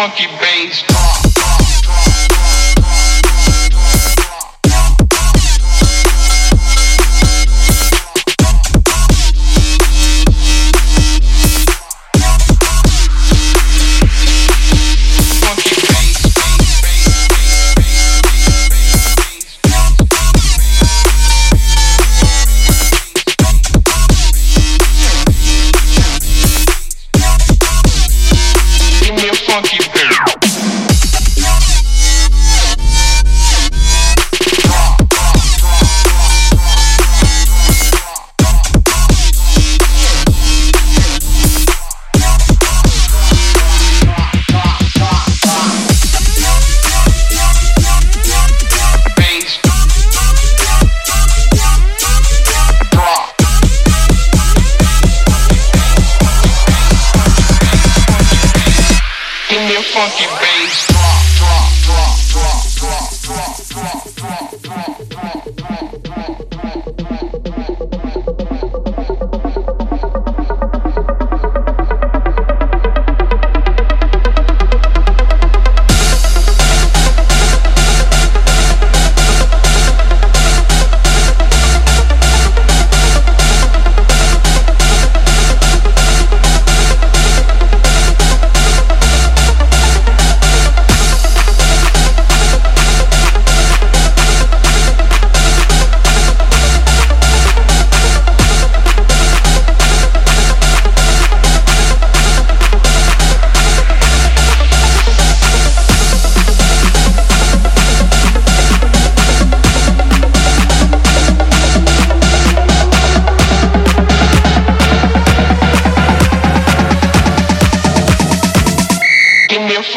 funky bass. in your funky bass.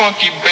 funky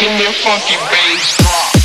Give me a funky bass drop.